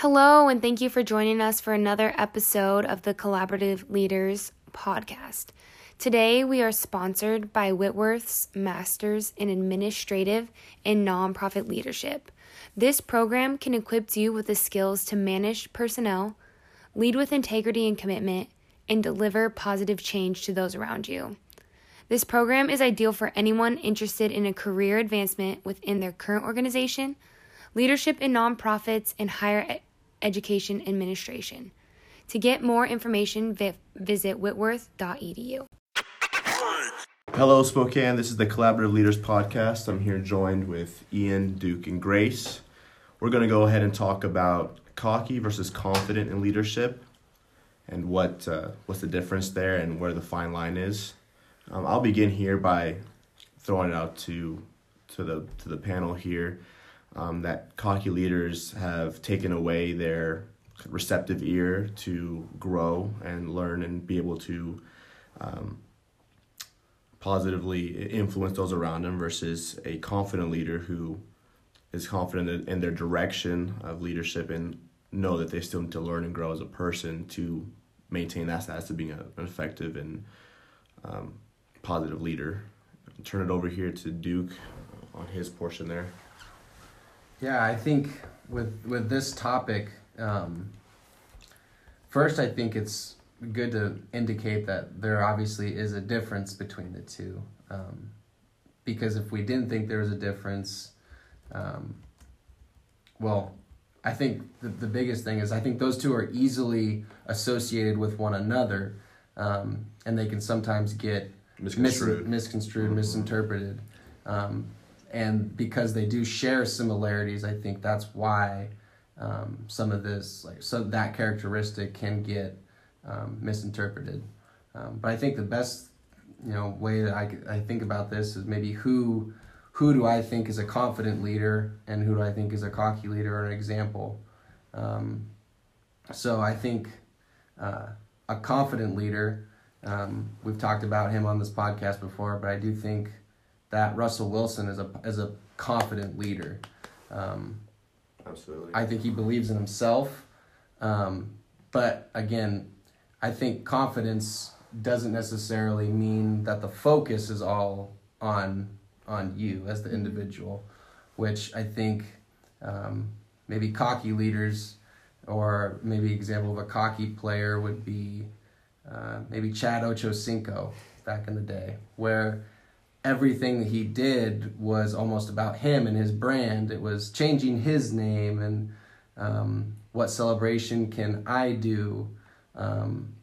Hello, and thank you for joining us for another episode of the Collaborative Leaders podcast. Today, we are sponsored by Whitworth's Masters in Administrative and Nonprofit Leadership. This program can equip you with the skills to manage personnel, lead with integrity and commitment, and deliver positive change to those around you. This program is ideal for anyone interested in a career advancement within their current organization, leadership in nonprofits, and higher education administration. To get more information, vi- visit whitworth.edu. Hello, Spokane. This is the Collaborative Leaders Podcast. I'm here joined with Ian, Duke, and Grace. We're going to go ahead and talk about cocky versus confident in leadership and what uh, what's the difference there and where the fine line is. Um, I'll begin here by throwing it out to to the to the panel here um, that cocky leaders have taken away their receptive ear to grow and learn and be able to um, positively influence those around them versus a confident leader who is confident in their direction of leadership and know that they still need to learn and grow as a person to maintain that status of being a, an effective and um, positive leader. Turn it over here to Duke on his portion there. Yeah, I think with with this topic, um, first I think it's good to indicate that there obviously is a difference between the two, um, because if we didn't think there was a difference, um, well, I think the, the biggest thing is I think those two are easily associated with one another, um, and they can sometimes get Misconstrued. mis- misconstrued, Mhm. misinterpreted. Um, and because they do share similarities, I think that's why um, some of this, like, so that characteristic can get um, misinterpreted. Um, but I think the best, you know, way that I, I think about this is maybe who who do I think is a confident leader and who do I think is a cocky leader or an example. Um, so I think uh, a confident leader. Um, we've talked about him on this podcast before, but I do think that Russell Wilson is a is a confident leader. Um, Absolutely. I think he believes in himself, um, but again, I think confidence doesn't necessarily mean that the focus is all on on you as the individual, which I think um, maybe cocky leaders or maybe example of a cocky player would be uh, maybe Chad Ochocinco back in the day, where everything that he did was almost about him and his brand. It was changing his name and um, what celebration can I do. Um,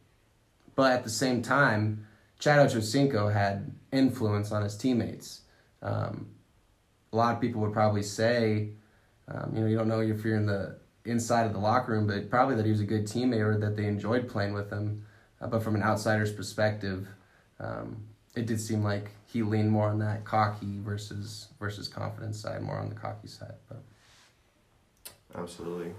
but at the same time, Chad Ochocinco had influence on his teammates. Um, a lot of people would probably say, um, you know, you don't know if you're in the inside of the locker room, but probably that he was a good teammate or that they enjoyed playing with him. Uh, but from an outsider's perspective, um, it did seem like he leaned more on that cocky versus versus confidence side, more on the cocky side. But Absolutely.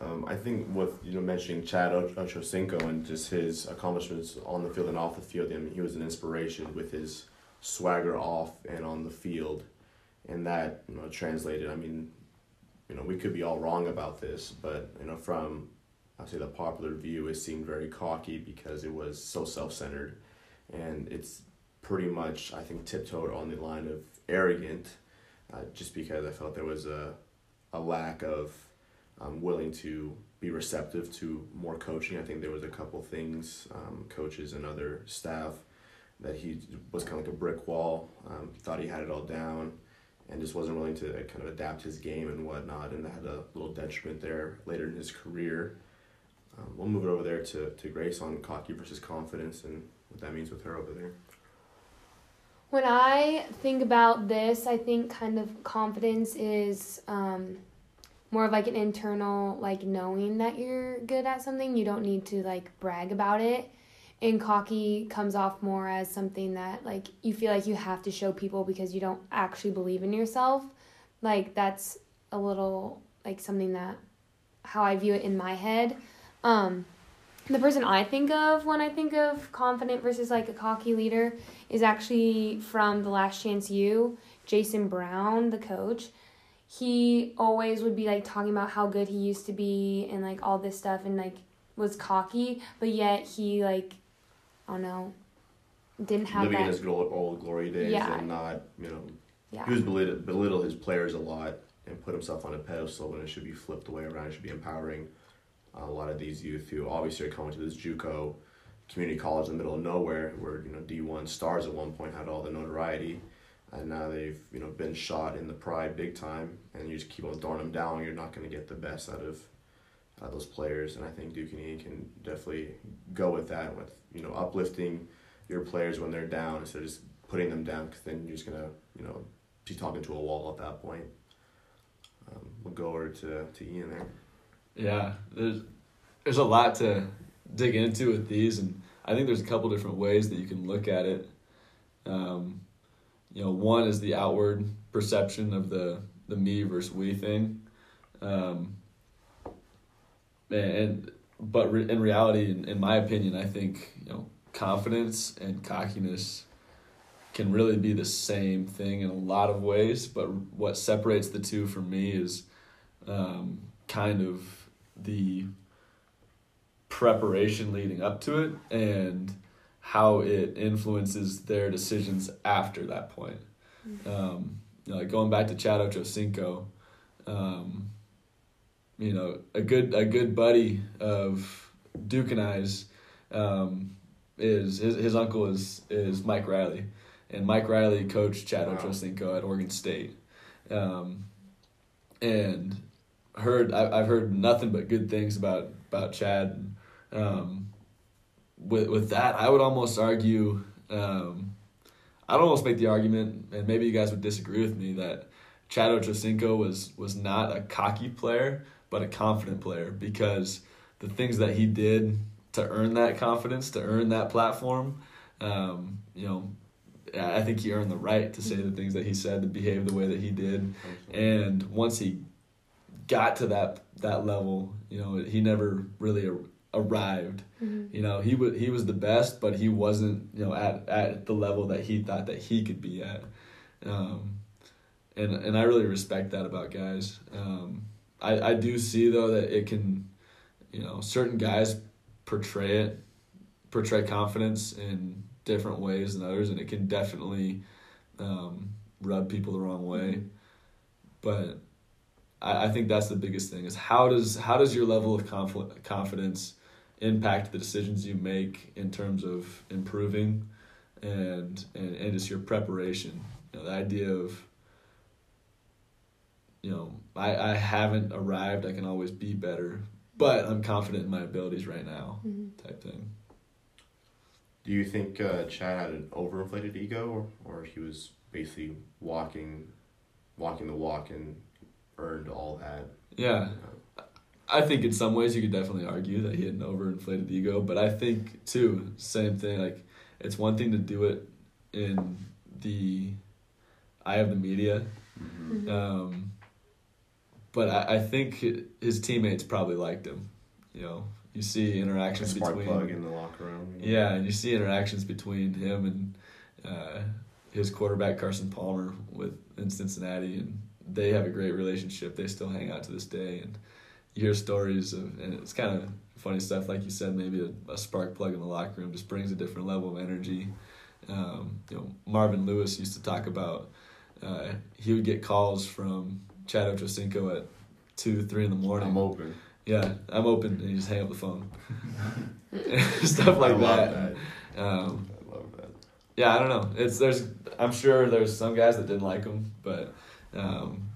Um, I think with you know mentioning Chad Och- Ochocinco and just his accomplishments on the field and off the field, I mean, he was an inspiration with his swagger off and on the field, and that you know translated. I mean, you know we could be all wrong about this, but you know from I say the popular view, it seemed very cocky because it was so self centered, and it's pretty much I think tiptoed on the line of arrogant, uh, just because I felt there was a a lack of um, willing to be receptive to more coaching. I think there was a couple things, um, coaches and other staff, that he was kind of like a brick wall. Um, thought he had it all down, and just wasn't willing to kind of adapt his game and whatnot. And that had a little detriment there later in his career. Um, we'll move it over there to, to Grace on cocky versus confidence and what that means with her over there. When I think about this, I think kind of confidence is um, more of like an internal, like knowing that you're good at something. You don't need to like brag about it. And cocky comes off more as something that like you feel like you have to show people because you don't actually believe in yourself. Like that's a little like something that how I view it in my head. Um, the person I think of when I think of confident versus like a cocky leader is actually from The Last Chance U, Jason Brown, the coach. he always would be like talking about how good he used to be and like all this stuff and like was cocky, but yet he like I don't know didn't have living that. in his old, glory days Yeah. and not you know yeah. he was belittle, belittle his players a lot and put himself on a pedestal when it should be flipped the way around. It should be empowering a lot of these youth who obviously are coming to this JUCO community college in the middle of nowhere, where you know D one stars at one point had all the notoriety, and now they've you know been shot in the pride big time, and you just keep on throwing them down. You're not going to get the best out of uh, those players, and I think Duke and E can definitely go with that with you know uplifting your players when they're down instead of just putting them down because then you're just gonna you know be talking to a wall at that point. Um, we'll go over to, to Ian there. Yeah, there's there's a lot to dig into with these, and I think there's a couple different ways that you can look at it. Um, you know, one is the outward perception of the the me versus we thing, um, and but re- in reality, in, in my opinion, I think you know confidence and cockiness can really be the same thing in a lot of ways. But what separates the two for me is um, kind of the preparation leading up to it and how it influences their decisions after that point. Um, you know, like going back to Chad Ochocinco, um, you know, a good a good buddy of Duke and I's um, is his, his uncle is is Mike Riley, and Mike Riley coached Chad Wow. Ochocinco at Oregon State, um, and heard I, I've heard nothing but good things about about Chad. Um, with with that, I would almost argue. Um, I'd almost make the argument, and maybe you guys would disagree with me, that Chad Ochocinco was was not a cocky player, but a confident player because the things that he did to earn that confidence, to earn that platform, um, you know, I I think he earned the right to say the things that he said, to behave the way that he did, and once he got to that that level, you know, he never really ar- arrived. Mhm. You know, he was he was the best, but he wasn't you know at at the level that he thought that he could be at. Um, and and I really respect that about guys. Um, I I do see though that it can, you know, certain guys portray it, portray confidence in different ways than others, and it can definitely um, rub people the wrong way. But I, I think that's the biggest thing is how does how does your level of conf- confidence impact the decisions you make in terms of improving and and, and just your preparation. You know, the idea of you know, I, I haven't arrived, I can always be better, but I'm confident in my abilities right now Mhm. type thing. Do you think uh, Chad had an overinflated ego, or, or he was basically walking, walking the walk and earned all that? Yeah. I think in some ways you could definitely argue that he had an overinflated ego, but I think too, same thing. Like it's one thing to do it in the eye of the media, Mhm. um, but I, I think his teammates probably liked him. You know, you see interactions spark between plug in the locker room. you know? yeah, and you see interactions between him and uh, his quarterback Carson Palmer with in Cincinnati, and they have a great relationship. They still hang out to this day, and you hear stories of, and it's kind of funny stuff. Like you said, maybe a, a spark plug in the locker room just brings a different level of energy. Um, you know, Marvin Lewis used to talk about uh, he would get calls from Chad Ochocinco at two, three in the morning. I'm open. Yeah, I'm open, and you just hang up the phone. Stuff like that. that. Um, I love that. yeah, I don't know. It's there's I'm sure there's some guys that didn't like him, but um,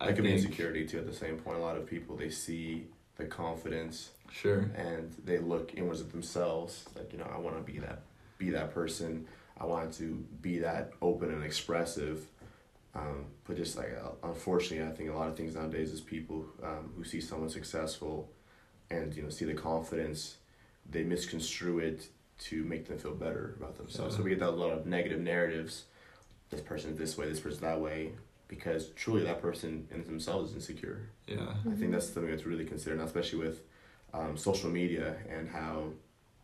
I It could be insecurity too. At the same point, a lot of people they see the confidence sure. and they look inwards at themselves. Like you know, I want to be that, be that person. I want to be that open and expressive. Um, but just like uh, unfortunately, I think a lot of things nowadays is people um, who see someone successful, and you know see the confidence, they misconstrue it to make them feel better about themselves. So we get that a lot of negative narratives. This person's this way. This person that way. Because truly, that person in themselves is insecure. Yeah, I think that's something that's really considered, now, especially with um, social media and how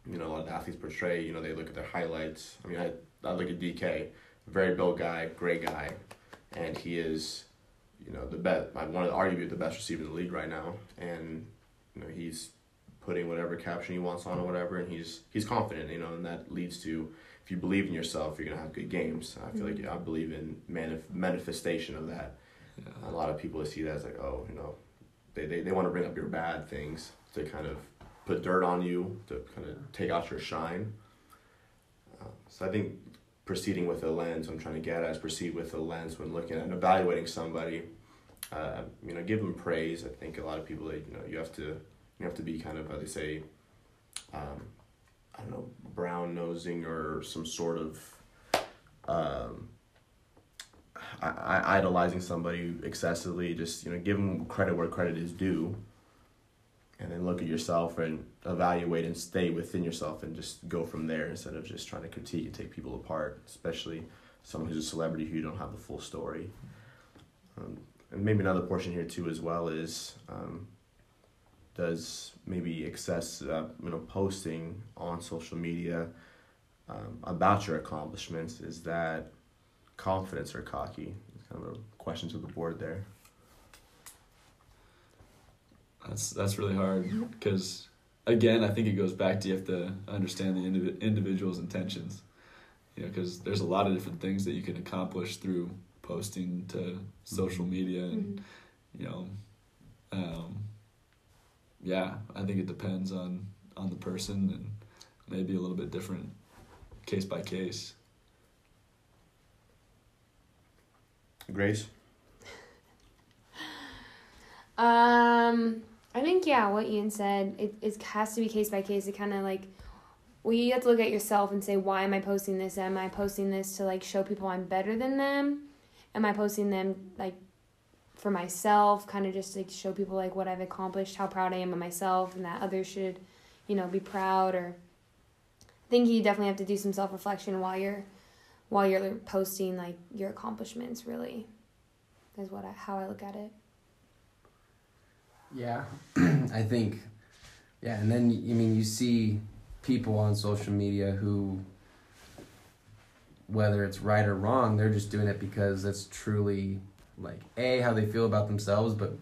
you know a lot of athletes portray. You know, they look at their highlights. I mean, I I look at DK, very built guy, great guy, and he is you know, the best. I want to argue the best receiver in the league right now, and you know he's putting whatever caption he wants on or whatever, and he's he's confident, you know, and that leads to if you believe in yourself, you're gonna have good games. I feel mm-hmm. like I believe in manif- manifestation of that. Yeah. A lot of people see that as like, oh, you know, they, they, they want to bring up your bad things to kind of put dirt on you to kind of take out your shine. Uh, so I think proceeding with a lens, I'm trying to get at is proceed with a lens when looking at and evaluating somebody. Uh, you know, give them praise. I think a lot of people, that you know, you have to you have to be kind of how they say, um, I don't know, brown nosing or some sort of um, I, idolizing somebody excessively. Just you know, give them credit where credit is due, and then look at yourself and evaluate and stay within yourself and just go from there instead of just trying to critique and take people apart, especially someone who's a celebrity who you don't have the full story. Um, and maybe another portion here too as well is um, does maybe excess uh, you know posting on social media um, about your accomplishments is that confidence or cocky? It's kind of a question to the board there. That's that's really hard because again, I think it goes back to you have to understand the indiv- individual's intentions. You know, because there's a lot of different things that you can accomplish through posting to social mm-hmm. media, and mm-hmm. you know, um, yeah, I think it depends on on the person and maybe a little bit different case by case. Grace? um, I think yeah, what Ian said, it, it has to be case by case. It kind of like, well, you have to look at yourself and say, why am I posting this? Am I posting this to like show people I'm better than them? Am I posting them like for myself, kind of just like show people like what I've accomplished, how proud I am of myself, and that others should, you know, be proud. Or I think you definitely have to do some self reflection while you're while you're posting like your accomplishments really is what I, how I look at it. Yeah, I think, yeah, and then I mean you see people on social media who, whether it's right or wrong, they're just doing it because it's truly like a how they feel about themselves, but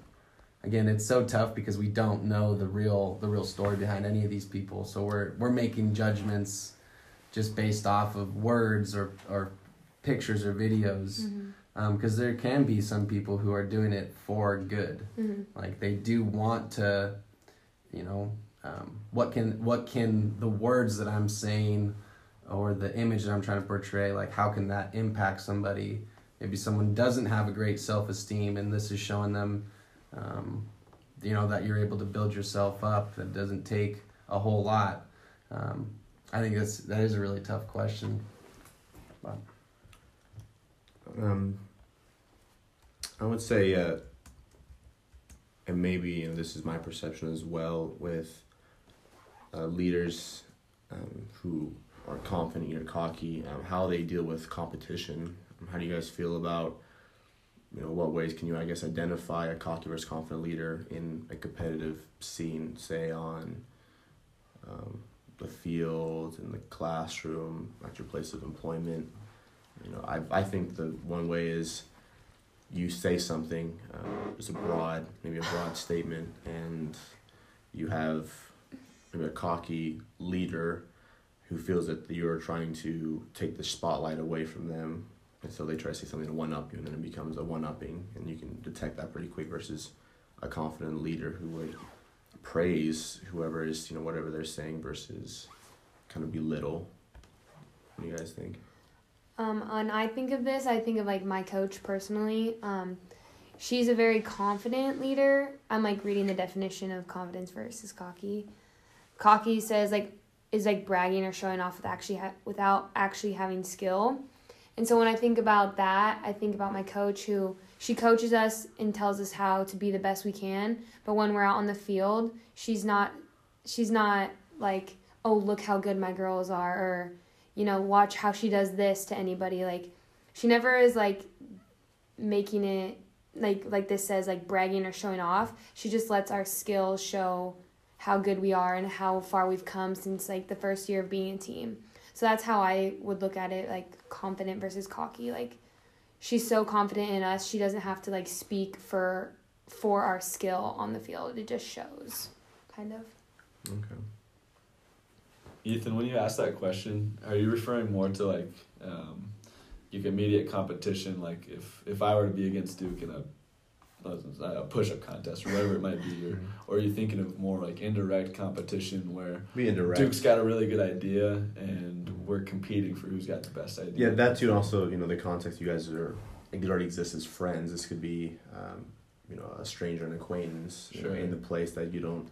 again, it's so tough because we don't know the real the real story behind any of these people, so we're we're making judgments just based off of words or, or pictures or videos. Because mm-hmm. um, there can be some people who are doing it for good. Mm-hmm. Like they do want to, you know, um, what can what can the words that I'm saying or the image that I'm trying to portray, like how can that impact somebody? Maybe someone doesn't have a great self esteem, and this is showing them, um, you know, that you're able to build yourself up. It doesn't take a whole lot. Um, I think that's that is a really tough question. But. Um, I would say, uh, and maybe you know, this is my perception as well with uh, leaders um, who are confident or cocky, um, how they deal with competition. Um, how do you guys feel about, you know, what ways can you, I guess, identify a cocky versus confident leader in a competitive scene, say on um, the field, in the classroom, at your place of employment. You know, I, I think the one way is you say something, it's a broad, maybe a broad statement, and you have maybe a cocky leader who feels that you're trying to take the spotlight away from them. And so they try to say something to one up you, and then it becomes a one upping, and you can detect that pretty quick versus a confident leader who would praise whoever is you know whatever they're saying versus kind of belittle. What do you guys think? Um, and I think of this, I think of like my coach personally. Um, she's a very confident leader. I'm like reading the definition of confidence versus cocky. Cocky says like is like bragging or showing off with actually ha- without actually having skill. And so when I think about that, I think about my coach who she coaches us and tells us how to be the best we can but when we're out on the field she's not she's not like oh look how good my girls are or you know watch how she does this to anybody like she never is like making it like like this says like bragging or showing off. She just lets our skills show how good we are and how far we've come since like the first year of being a team so that's how i would look at it like confident versus cocky like she's so confident in us. She doesn't have to like speak for for our skill on the field. It just shows, kind of. Okay. Ethan, when you ask that question, are you referring more to like um, like immediate competition? Like if if I were to be against Duke in a a push up contest or whatever it might be, or or are you thinking of more like indirect competition where Be indirect. Duke's got a really good idea and we're competing for who's got the best idea? Yeah, that too. And also, you know, the context you guys are, it already exists as friends. This could be, um, you know, a stranger, an acquaintance, you know, in the place that you don't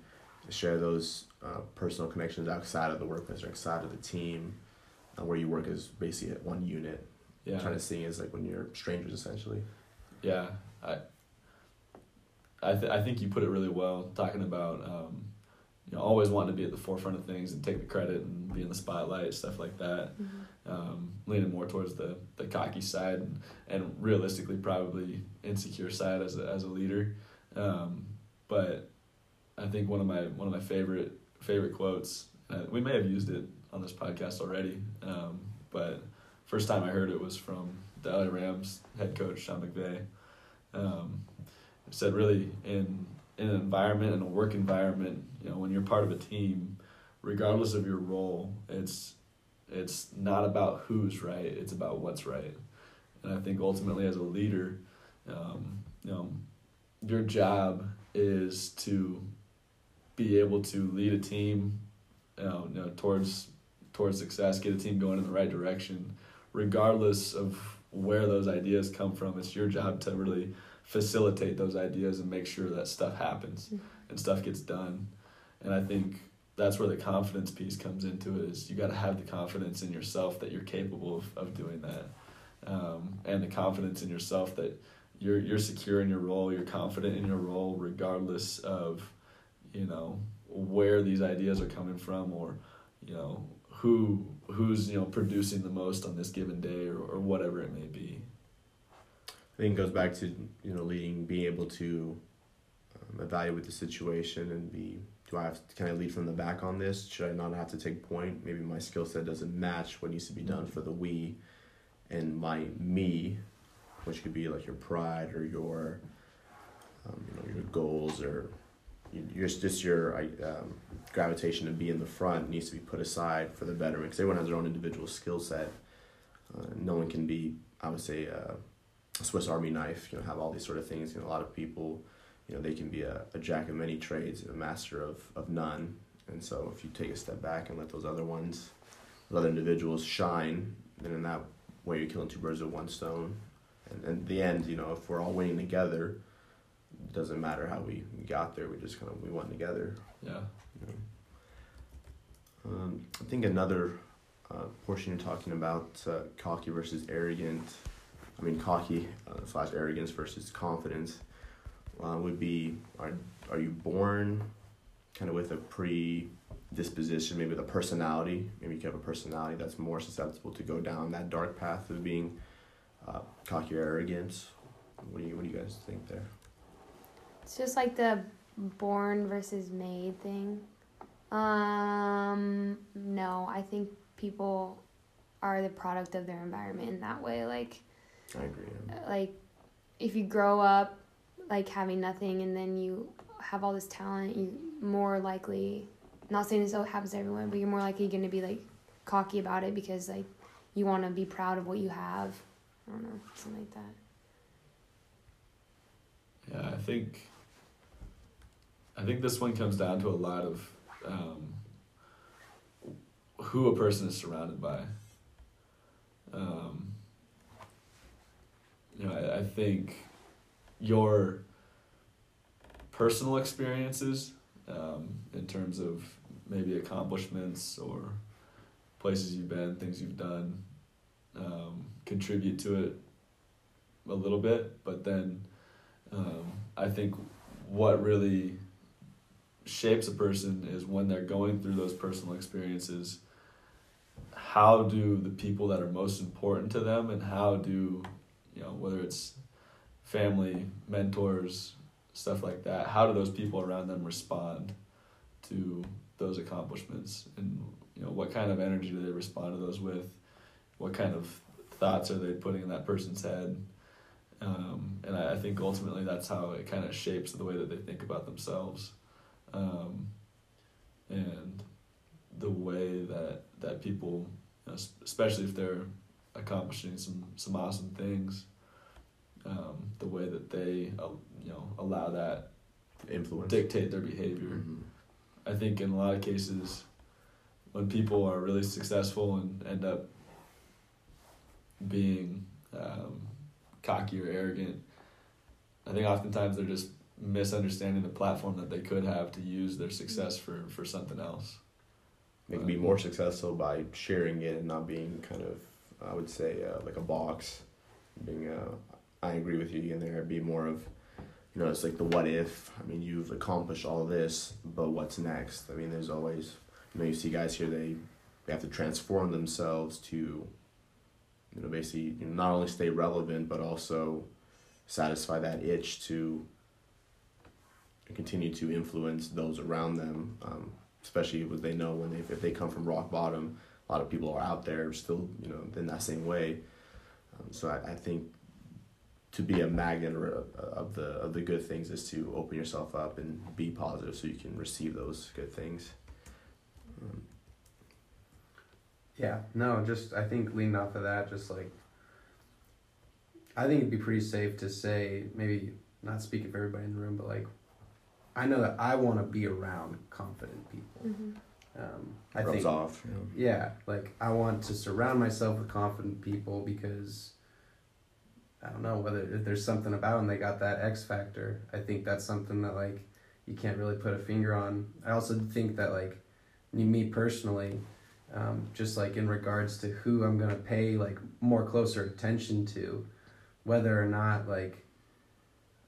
share those uh, personal connections outside of the workplace or outside of the team, uh, where you work as basically at one unit. yeah, Trying to see is like when you're strangers essentially. yeah. I I th- I think you put it really well talking about um, you know always wanting to be at the forefront of things and take the credit and be in the spotlight stuff like that. um, leaning more towards the, the cocky side and, and realistically probably insecure side as a, as a leader. Um, but I think one of my one of my favorite favorite quotes uh, we may have used it on this podcast already, um, but first time I heard it was from the LA Rams head coach Sean McVay. Said really in in an environment in a work environment, you know, when you're part of a team, regardless of your role, it's it's not about who's right it's about what's right. And i think ultimately as a leader um, you know your job is to be able to lead a team you know, you know towards towards success get a team going in the right direction regardless of where those ideas come from. It's your job to really facilitate those ideas and make sure that stuff happens Mhm. and stuff gets done. And i think that's where the confidence piece comes into it is you got to have the confidence in yourself that you're capable of, of doing that. Um, and the confidence in yourself that you're you're secure in your role you're confident in your role regardless of you know where these ideas are coming from or you know who who's you know producing the most on this given day or, or whatever it may be I think it goes back to you know leading, being able to um, evaluate the situation and be. Do I have to, can I lead from the back on this? Should I not have to take point? Maybe my skill set doesn't match what needs to be done for the we, and my me, which could be like your pride or your, um, you know, your goals or, just your um, gravitation to be in the front needs to be put aside for the betterment because everyone has their own individual skill set. Uh, no one can be, I would say. Uh, a Swiss Army knife, you know, have all these sort of things. You know, a lot of people, you know, they can be a, a jack of many trades, a master of, of none. And so if you take a step back and let those other ones, those other individuals shine, then in that way you're killing two birds with one stone. And in the end, you know, if we're all winning together, doesn't matter how we got there. We just kind of we went together. yeah you know. Um, I think another uh, portion you're talking about uh, cocky versus arrogant. I mean, cocky uh, slash arrogance versus confidence uh, would be: are are you born kind of with a predisposition, maybe with a personality? Maybe you have a personality that's more susceptible to go down that dark path of being uh, cocky or arrogant. What do you What do you guys think there? It's just like the born versus made thing. Um, no, I think people are the product of their environment in that way. Like, I agree. like if you grow up like having nothing and then you have all this talent, you more likely. Not saying this happens to everyone, but you're more likely going to be like cocky about it because like you want to be proud of what you have. I don't know, something like that. Yeah, I think. I think this one comes down to a lot of um, who a person is surrounded by. Um, you know, I, I think your personal experiences, um, in terms of maybe accomplishments or places you've been, things you've done, um, contribute to it a little bit, but then um, I think what really shapes a person is when they're going through those personal experiences. How do the people that are most important to them, and how do, you know, whether it's family, mentors, stuff like that, how do those people around them respond to those accomplishments, and you know, what kind of energy do they respond to those with? What kind of thoughts are they putting in that person's head? Um, and I, I think ultimately that's how it kind of shapes the way that they think about themselves. Um, and the way that, that people, you know, especially if they're accomplishing some, some awesome things, um, the way that they, uh, you know, allow that Influence. dictate their behavior. Mhm. I think in a lot of cases, when people are really successful and end up being um, cocky or arrogant, I think oftentimes they're just misunderstanding the platform that they could have to use their success for, for something else. They can be more successful by sharing it and not being kind of, I would say, uh, like a box. Being, uh, I agree with you in there. Be more of, you know, it's like the what if. I mean, you've accomplished all this, but what's next? I mean, there's always, you know, you see guys here. They they have to transform themselves to, you know, basically you know, not only stay relevant but also satisfy that itch to continue to influence those around them. Um, especially when they know when they if they come from rock bottom, a lot of people are out there still you know in that same way. Um, so I, I think to be a magnet of the of the good things is to open yourself up and be positive so you can receive those good things. Um, Yeah, no, just I think leaning off of that, just like I think it'd be pretty safe to say, maybe not speaking for everybody in the room, but like I know that I want to be around confident people. Um, I rubs think, off. You know. yeah, like I want to surround myself with confident people because I don't know whether if there's something about them they got that X factor. I think that's something that like you can't really put a finger on. I also think that like me- me personally, um, just like in regards to who I'm gonna pay like more closer attention to, whether or not like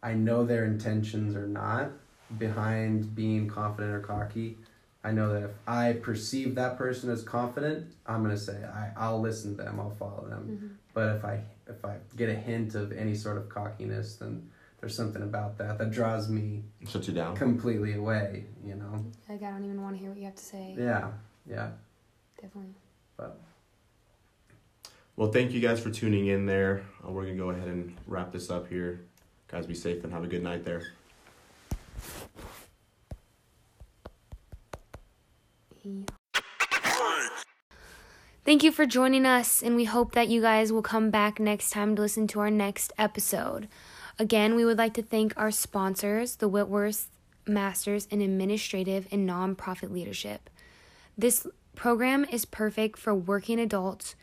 I know their intentions or not behind being confident or cocky. I know that if I perceive that person as confident, I'm gonna say I, I'll listen to them, I'll follow them. But if I if I get a hint of any sort of cockiness, then there's something about that that draws me Shut you down. completely away. You know? Like I don't even want to hear what you have to say. Yeah, yeah. Definitely. Well, thank you guys for tuning in there. Uh, we're gonna go ahead and wrap this up here. Guys, be safe and have a good night there. Thank you for joining us, and we hope that you guys will come back next time to listen to our next episode. Again, we would like to thank our sponsors, the Whitworth Masters in Administrative and Nonprofit Leadership. This program is perfect for working adults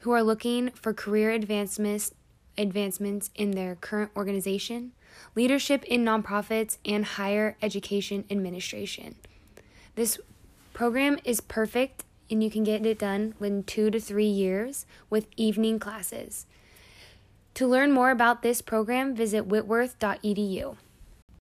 who are looking for career advancements advancements in their current organization, leadership in nonprofits, and higher education administration. This program is perfect and you can get it done in two to three years with evening classes. To learn more about this program, visit whitworth.edu.